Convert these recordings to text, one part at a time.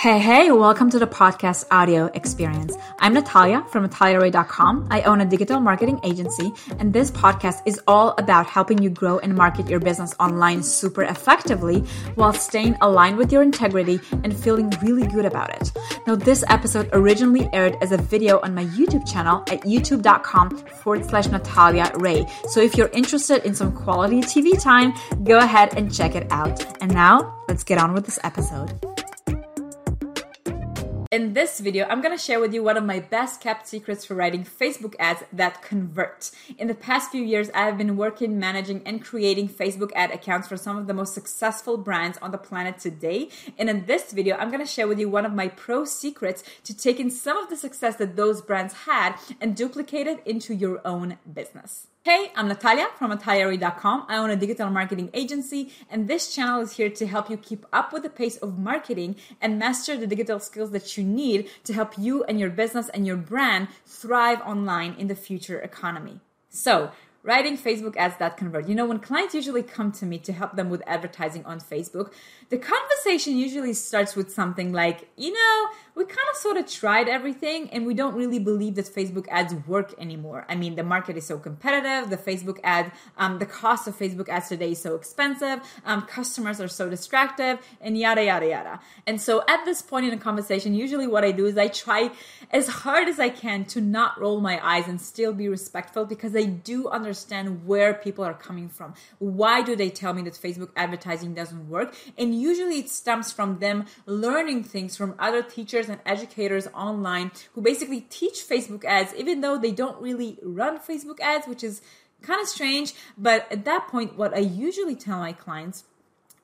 Hey, hey, welcome to the podcast audio experience. I'm Natalia from nataliaray.com. I own a digital marketing agency, and this podcast is all about helping you grow and market your business online super effectively while staying aligned with your integrity and feeling really good about it. Now, this episode originally aired as a video on my YouTube channel at youtube.com forward slash Natalia Ray. So if you're interested in some quality TV time, go ahead and check it out. And now, let's get on with this episode. In this video, I'm to share with you one of my best kept secrets for writing Facebook ads that convert. In the past few years, I have been working, managing, and creating Facebook ad accounts for some of the most successful brands on the planet today. And in this video, I'm to share with you one of my pro secrets to taking some of the success that those brands had and duplicate it into your own business. Hey, I'm Natalia from nataliaray.com. I own a digital marketing agency, and this channel is here to help you keep up with the pace of marketing and master the digital skills that you need to help you and your business and your brand thrive online in the future economy. So, writing Facebook ads that convert. You know, when clients usually come to me to help them with advertising on Facebook, the conversation usually starts with something like, you know, we kind of sort of tried everything and we don't really believe that Facebook ads work anymore. I mean, the market is so competitive, the Facebook ad, um, the cost of Facebook ads today is so expensive, um, customers are so distracted, and yada, yada, yada. And so at this point in the conversation, usually what I do is I try as hard as I can to not roll my eyes and still be respectful because I do understand where people are coming from. Why do they tell me that Facebook advertising doesn't work? And usually it stems from them learning things from other teachers and educators online who basically teach Facebook ads, even though they don't really run Facebook ads, which is kind of strange. But at that point, what I usually tell my clients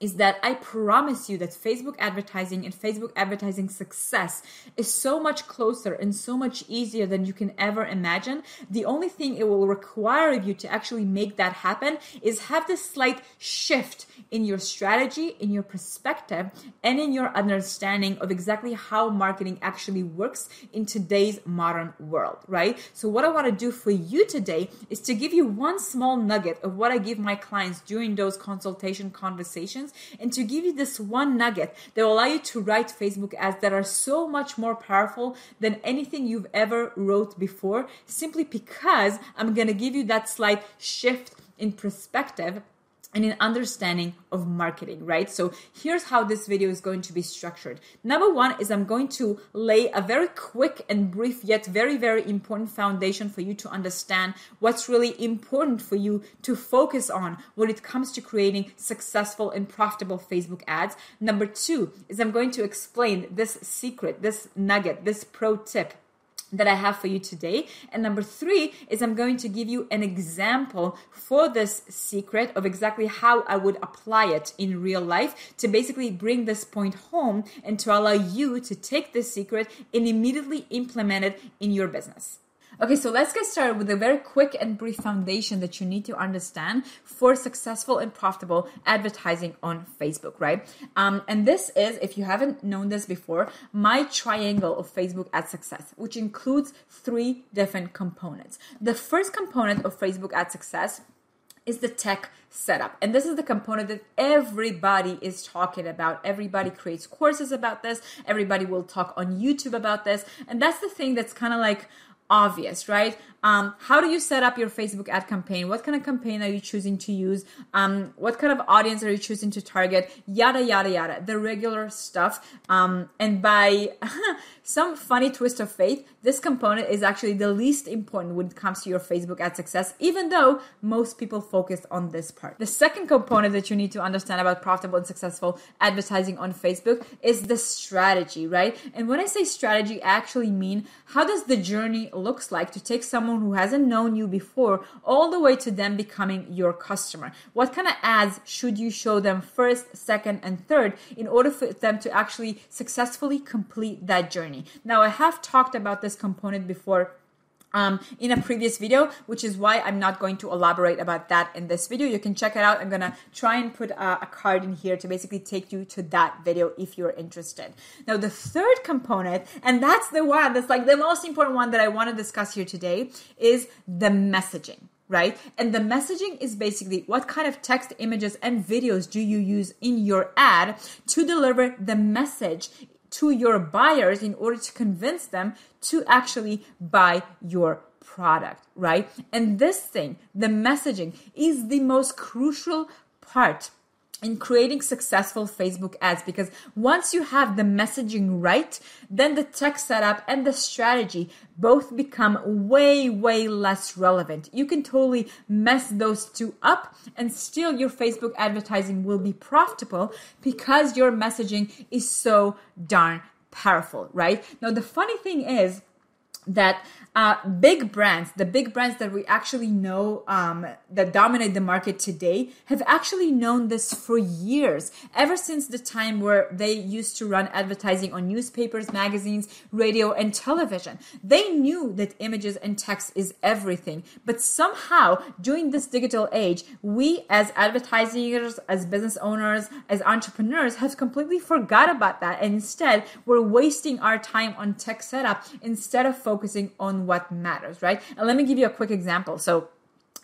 is that I promise you that Facebook advertising and Facebook advertising success is so much closer and so much easier than you can ever imagine. The only thing it will require of you to actually make that happen is have this slight shift in your strategy, in your perspective, and in your understanding of exactly how marketing actually works in today's modern world, right? So, what I want to do for you today is to give you one small nugget of what I give my clients during those consultation conversations and to give you this one nugget that will allow you to write Facebook ads that are so much more powerful than anything you've ever wrote before, simply because I'm to give you that slight shift in perspective and an understanding of marketing, right? So here's how this video is going to be structured. Number one is I'm going to lay a very quick and brief yet very, very important foundation for you to understand what's really important for you to focus on when it comes to creating successful and profitable Facebook ads. Number two is I'm going to explain this secret, this nugget, this pro tip that I have for you today. And number three is I'm going to give you an example for this secret of exactly how I would apply it in real life to basically bring this point home and to allow you to take this secret and immediately implement it in your business. Okay, so let's get started with a very quick and brief foundation that you need to understand for successful and profitable advertising on Facebook, right? Um, and this is, if you haven't known this before, my triangle of Facebook ad success, which includes three different components. The first component of Facebook ad success is the tech setup. And this is the component that everybody is talking about. Everybody creates courses about this. Everybody will talk on YouTube about this. And that's the thing that's kind of like, obvious, right? Um, how do you set up your Facebook ad campaign? What kind of campaign are you choosing to use? Um, what kind of audience are you choosing to target? Yada, yada, yada. The regular stuff. Um, and by some funny twist of fate, this component is actually the least important when it comes to your Facebook ad success, even though most people focus on this part. The second component that you need to understand about profitable and successful advertising on Facebook is the strategy, right? And when I say strategy, I actually mean how does the journey looks like to take someone who hasn't known you before all the way to them becoming your customer. What kind of ads should you show them first, second, and third in order for them to actually successfully complete that journey? Now, I have talked about this component before um, in a previous video, which is why I'm not going to elaborate about that in this video. You can check it out. I'm gonna try and put a, a card in here to basically take you to that video if you're interested. Now, the third component, and that's the one that's like the most important one that I want to discuss here today, is the messaging right? And the messaging is basically what kind of text, images, and videos do you use in your ad to deliver the message to your buyers in order to convince them to actually buy your product, right? And this thing, the messaging, is the most crucial part in creating successful Facebook ads because once you have the messaging right, then the tech setup and the strategy both become way, way less relevant. You can totally mess those two up and still your Facebook advertising will be profitable because your messaging is so darn powerful, right? Now, the funny thing is, that uh, big brands, the big brands that we actually know um, that dominate the market today, have actually known this for years, ever since the time where they used to run advertising on newspapers, magazines, radio, and television. They knew that images and text is everything, but somehow during this digital age, we as advertisers, as business owners, as entrepreneurs have completely forgot about that, and instead we're wasting our time on tech setup instead of focusing on what matters, right? And let me give you a quick example. So,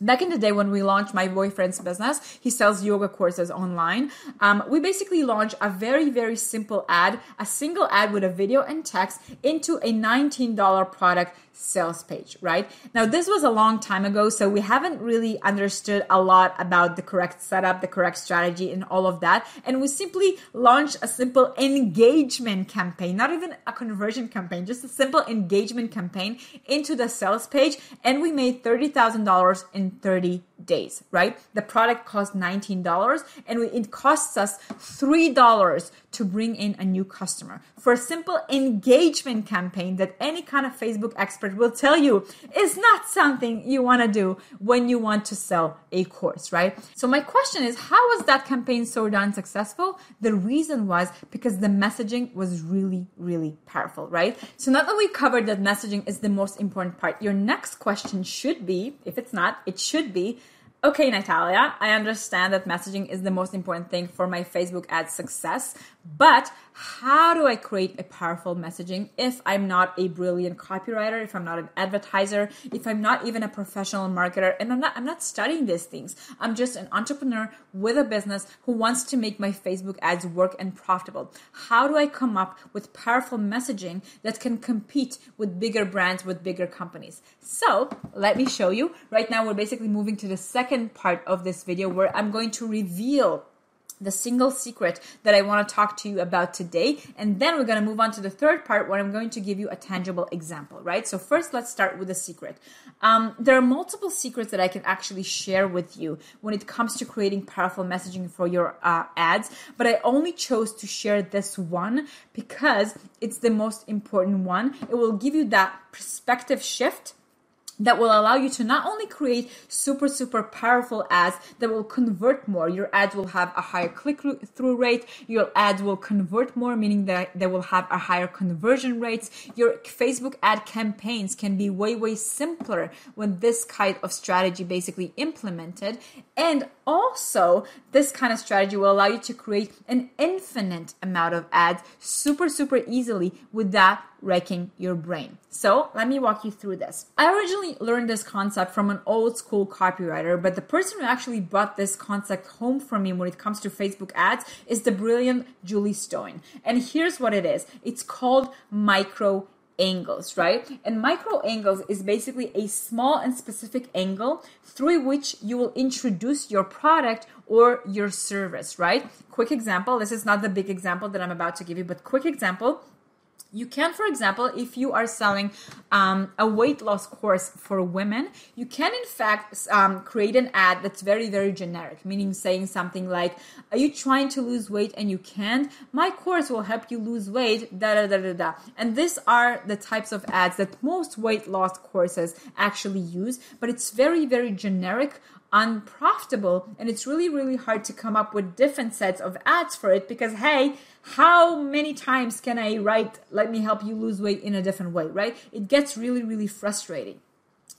back in the day when we launched my boyfriend's business he sells yoga courses online um, we basically launched a very very simple ad a single ad with a video and text into a $19 product sales page, right? Now, this was a long time ago, so we haven't really understood a lot about the correct setup, the correct strategy, and all of that. And we simply launched a simple engagement campaign, not even a conversion campaign, just a simple engagement campaign into the sales page. And we made $30,000 in 30 days, right? The product cost $19 and it costs us $3 to bring in a new customer. For a simple engagement campaign that any kind of Facebook expert will tell you is not something you want to do when you want to sell a course, right? So my question is, how was that campaign so darn successful? The reason was because the messaging was really, really powerful, right? So now that we covered that messaging is the most important part, your next question should be, if it's not, it should be, Okay, Natalia, I understand that messaging is the most important thing for my Facebook ad success, but how do I create a powerful messaging if I'm not a brilliant copywriter, if I'm not an advertiser, if I'm not even a professional marketer, and I'm not I'm not studying these things. I'm just an entrepreneur with a business who wants to make my Facebook ads work and profitable. How do I come up with powerful messaging that can compete with bigger brands, with bigger companies? So let me show you. Right now, we're basically moving to the second part of this video where I'm going to reveal the single secret that I want to talk to you about today. And then we're going to move on to the third part where I'm going to give you a tangible example, right? So, first, let's start with the secret. Um, there are multiple secrets that I can actually share with you when it comes to creating powerful messaging for your uh, ads, but I only chose to share this one because it's the most important one. It will give you that perspective shift that will allow you to not only create super super powerful ads that will convert more your ads will have a higher click through rate your ads will convert more meaning that they will have a higher conversion rates your facebook ad campaigns can be way way simpler when this kind of strategy basically implemented and also this kind of strategy will allow you to create an infinite amount of ads super super easily without wrecking your brain. So let me walk you through this. I originally learned this concept from an old school copywriter, but the person who actually brought this concept home for me when it comes to Facebook ads is the brilliant Julie Stoian. And here's what it is it's called micro angles, right? And micro angles is basically a small and specific angle through which you will introduce your product or your service, right? Quick example. This is not the big example that I'm about to give you, but quick example you can, for example, if you are selling um, a weight loss course for women, you can in fact um, create an ad that's very, very generic, meaning saying something like, Are you trying to lose weight and you can't? My course will help you lose weight, da da da da da. And these are the types of ads that most weight loss courses actually use, but it's very, very generic unprofitable and it's really really hard to come up with different sets of ads for it because hey how many times can i write let me help you lose weight in a different way right it gets really really frustrating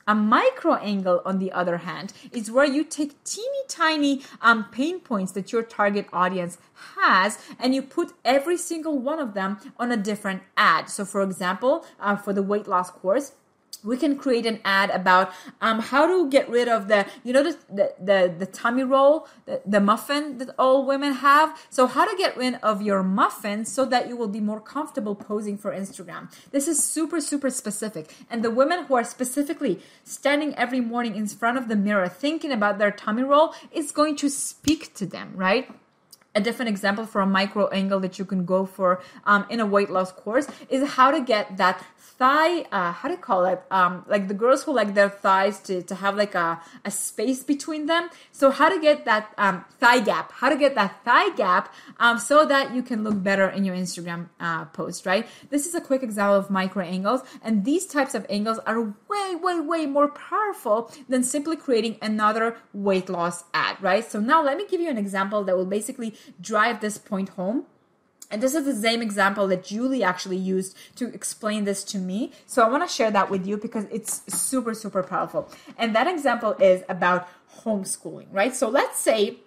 a micro angle, on the other hand, is where you take teeny tiny um, pain points that your target audience has and you put every single one of them on a different ad. So, for example, uh, for the weight loss course, we can create an ad about um, how to get rid of the you know the the, the, the tummy roll the, the muffin that all women have? So how to get rid of your muffin so that you will be more comfortable posing for instagram? This is super super specific. And the women who are specifically standing every morning in front of the mirror thinking about their tummy roll is going to speak to them right a different example for a micro angle that you can go for um, in a weight loss course is how to get that thigh uh, how do you call it? Um, like the girls who like their thighs to, to have like a, a space between them. So how to get that um, thigh gap how to get that thigh gap um, so that you can look better in your instagram uh, post right? This is a quick example of micro angles and these types of angles are way way way more powerful than simply creating another weight loss ad right? So now let me give you an example that will basically drive this point home and this is the same example that Julie actually used to explain this to me. So I want to share that with you because it's super, super powerful. And that example is about homeschooling, right? So let's say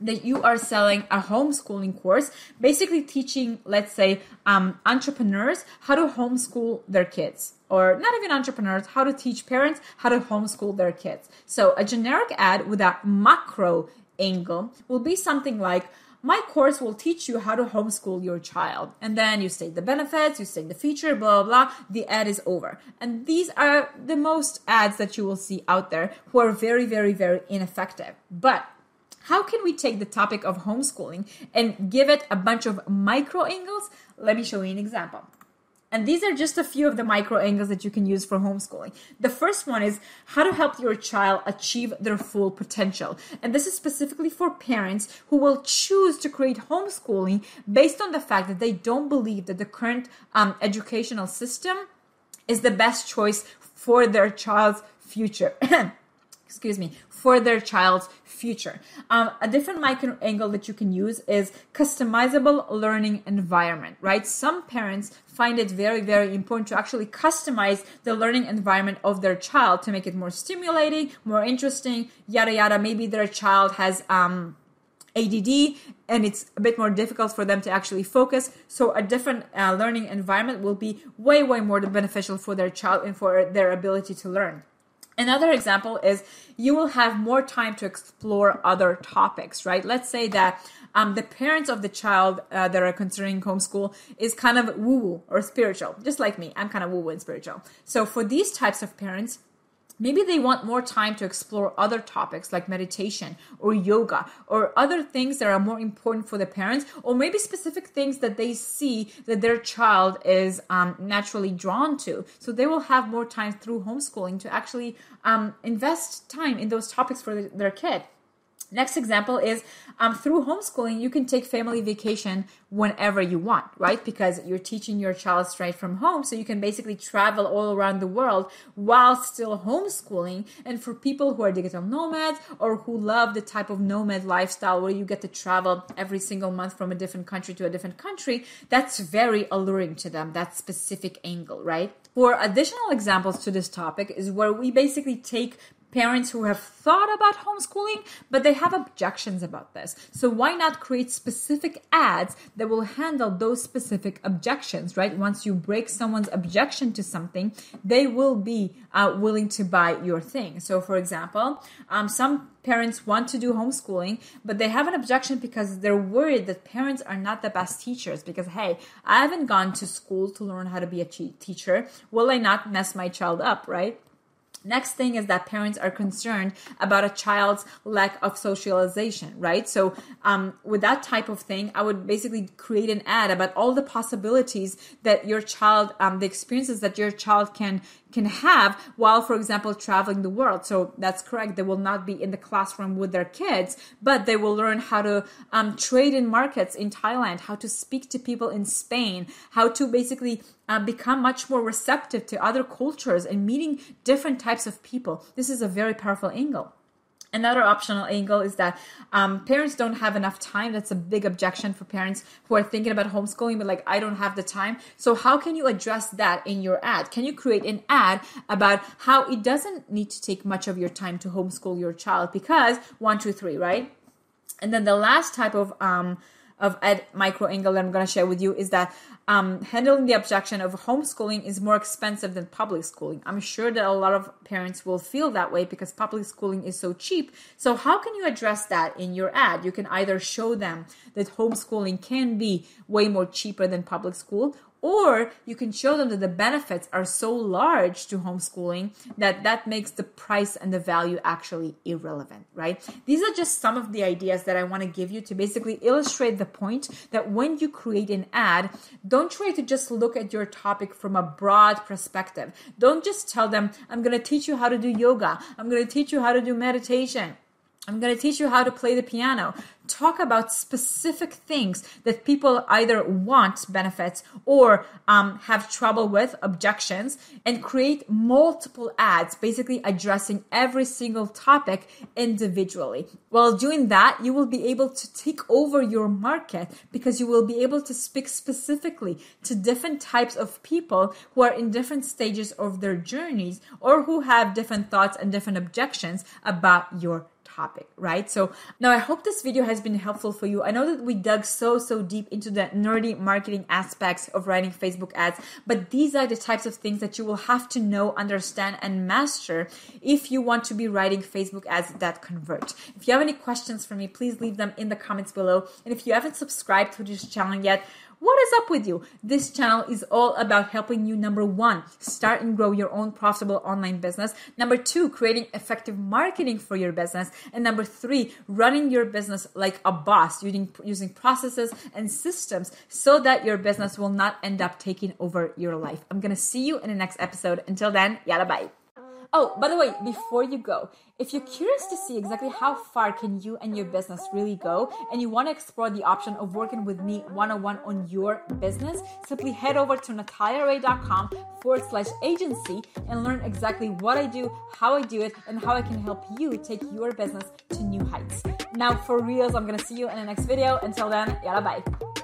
that you are selling a homeschooling course, basically teaching, let's say, um, entrepreneurs how to homeschool their kids, or not even entrepreneurs, how to teach parents how to homeschool their kids. So a generic ad with a macro angle will be something like, my course will teach you how to homeschool your child. And then you state the benefits, you state the feature, blah, blah, blah. The ad is over. And these are the most ads that you will see out there who are very, very, very ineffective. But how can we take the topic of homeschooling and give it a bunch of micro angles? Let me show you an example. And these are just a few of the micro angles that you can use for homeschooling. The first one is how to help your child achieve their full potential. And this is specifically for parents who will choose to create homeschooling based on the fact that they don't believe that the current um, educational system is the best choice for their child's future. excuse me, for their child's future. Um, a different micro angle that you can use is customizable learning environment, right? Some parents find it very, very important to actually customize the learning environment of their child to make it more stimulating, more interesting, yada, yada. Maybe their child has, um, ADD and it's a bit more difficult for them to actually focus. So a different uh, learning environment will be way, way more beneficial for their child and for their ability to learn. Another example is you will have more time to explore other topics, right? Let's say that um, the parents of the child uh, that are considering homeschool is kind of woo woo or spiritual, just like me. I'm kind of woo woo and spiritual. So for these types of parents, Maybe they want more time to explore other topics like meditation or yoga or other things that are more important for the parents, or maybe specific things that they see that their child is um, naturally drawn to. So they will have more time through homeschooling to actually um, invest time in those topics for their kid. Next example is um, through homeschooling, you can take family vacation whenever you want, right? Because you're teaching your child straight from home. So you can basically travel all around the world while still homeschooling. And for people who are digital nomads or who love the type of nomad lifestyle where you get to travel every single month from a different country to a different country, that's very alluring to them, that specific angle, right? For additional examples to this topic is where we basically take parents who have thought about homeschooling, but they have objections about this. So why not create specific ads that will handle those specific objections, right? Once you break someone's objection to something, they will be uh, willing to buy your thing. So for example, um, some parents want to do homeschooling, but they have an objection because they're worried that parents are not the best teachers. Because, hey, I haven't gone to school to learn how to be a teacher. Will I not mess my child up, right? Next thing is that parents are concerned about a child's lack of socialization, right? So, um, with that type of thing, I would basically create an ad about all the possibilities that your child, um, the experiences that your child can can have while, for example, traveling the world. So that's correct. They will not be in the classroom with their kids, but they will learn how to um, trade in markets in Thailand, how to speak to people in Spain, how to basically uh, become much more receptive to other cultures and meeting different types of people. This is a very powerful angle. Another optional angle is that um, parents don't have enough time. That's a big objection for parents who are thinking about homeschooling, but like, I don't have the time. So, how can you address that in your ad? Can you create an ad about how it doesn't need to take much of your time to homeschool your child? Because one, two, three, right? And then the last type of um, of Ed Micro Angle that I'm going to share with you is that um, handling the objection of homeschooling is more expensive than public schooling. I'm sure that a lot of parents will feel that way because public schooling is so cheap. So, how can you address that in your ad? You can either show them that homeschooling can be way more cheaper than public school, or you can show them that the benefits are so large to homeschooling that that makes the price and the value actually irrelevant right? These are just some of the ideas that i want to give you to basically illustrate the point that when you create an ad don't try to just look at your topic from a broad perspective. Don't just tell them i'm going to teach you how to do yoga. I'm going to teach you how to do meditation I'm going to teach you how to play the piano. Talk about specific things that people either want benefits or um, have trouble with, objections, and create multiple ads, basically addressing every single topic individually. While doing that, you will be able to take over your market because you will be able to speak specifically to different types of people who are in different stages of their journeys or who have different thoughts and different objections about your topic, right? So now I hope this video has been helpful for you. I know that we dug so, so deep into the nerdy marketing aspects of writing Facebook ads, but these are the types of things that you will have to know, understand, and master if you want to be writing Facebook ads that convert. If you have any questions for me, please leave them in the comments below. And if you haven't subscribed to this channel yet, what is up with you? This channel is all about helping you, number one, start and grow your own profitable online business. Number two, creating effective marketing for your business. And number three, running your business like a boss using, using processes and systems so that your business will not end up taking over your life. I'm going to see you in the next episode. Until then, yalla bye. Oh, by the way, before you go, if you're curious to see exactly how far can you and your business really go and you want to explore the option of working with me one-on-one on your business, simply head over to nataliaray.com forward slash agency and learn exactly what I do, how I do it, and how I can help you take your business to new heights. Now, for reals, I'm going to see you in the next video. Until then, yalla bye.